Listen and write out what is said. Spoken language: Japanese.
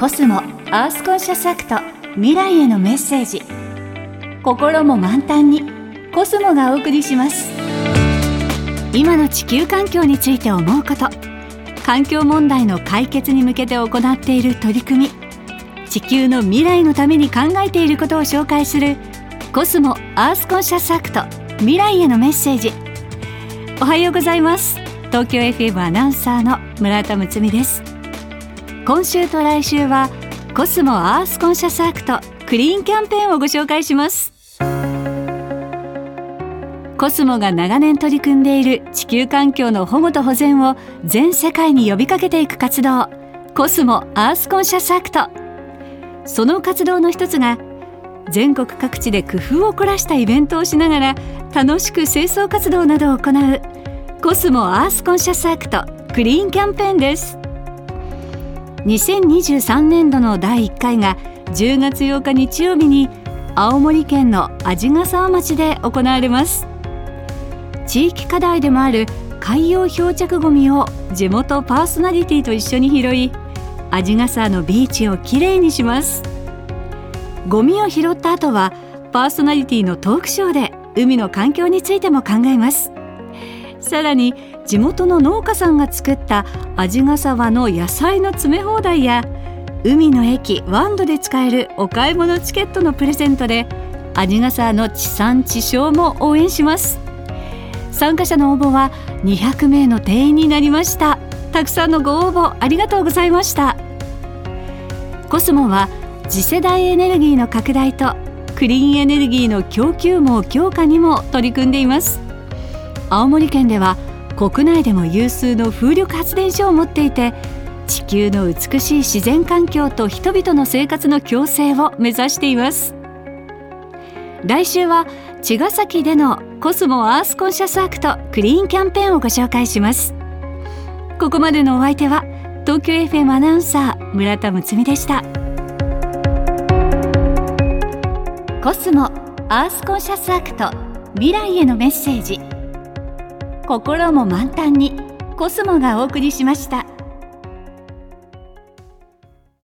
コスモアースコンシャスアクト未来へのメッセージ。心も満タンにコスモがお送りします。今の地球環境について思うこと。環境問題の解決に向けて行っている取り組み。地球の未来のために考えていることを紹介するコスモアースコンシャスアクト未来へのメッセージ。おはようございます。東京 FM アナウンサーの村田睦美です。今週と来週はコスモアースコンシャスアクトクリーンキャンペーンをご紹介します。コスモが長年取り組んでいる地球環境の保護と保全を全世界に呼びかけていく活動コスモアースコンシャスアクト。その活動の一つが全国各地で工夫を凝らしたイベントをしながら楽しく清掃活動などを行うコスモアースコンシャスアクトクリーンキャンペーンです。2023年度の第1回が10月8日日曜日に青森県の鰺ヶ沢町で行われます。地域課題でもある海洋漂着ごみを地元パーソナリティと一緒に拾い鰺ヶ沢のビーチをきれいにします。ゴミを拾った後はパーソナリティのトークショーで海の環境についても考えます。さらに地元の農家さんが作った鰺ヶ沢の野菜の詰め放題や海の駅ワンドで使えるお買い物チケットのプレゼントで鰺ヶ沢の地産地消も応援します。参加者の応募は200名の定員になりました。たくさんのご応募ありがとうございました。コスモは次世代エネルギーの拡大とクリーンエネルギーの供給網強化にも取り組んでいます。青森県では国内でも有数の風力発電所を持っていて地球の美しい自然環境と人々の生活の共生を目指しています。来週は茅ヶ崎でのコスモアースコンシャスアクトクリーンキャンペーンをご紹介します。ここまでのお相手は東京 FM アナウンサー村田睦美でした。コスモアースコンシャスアクト未来へのメッセージ。心も満タンに。コスモがお送りしました。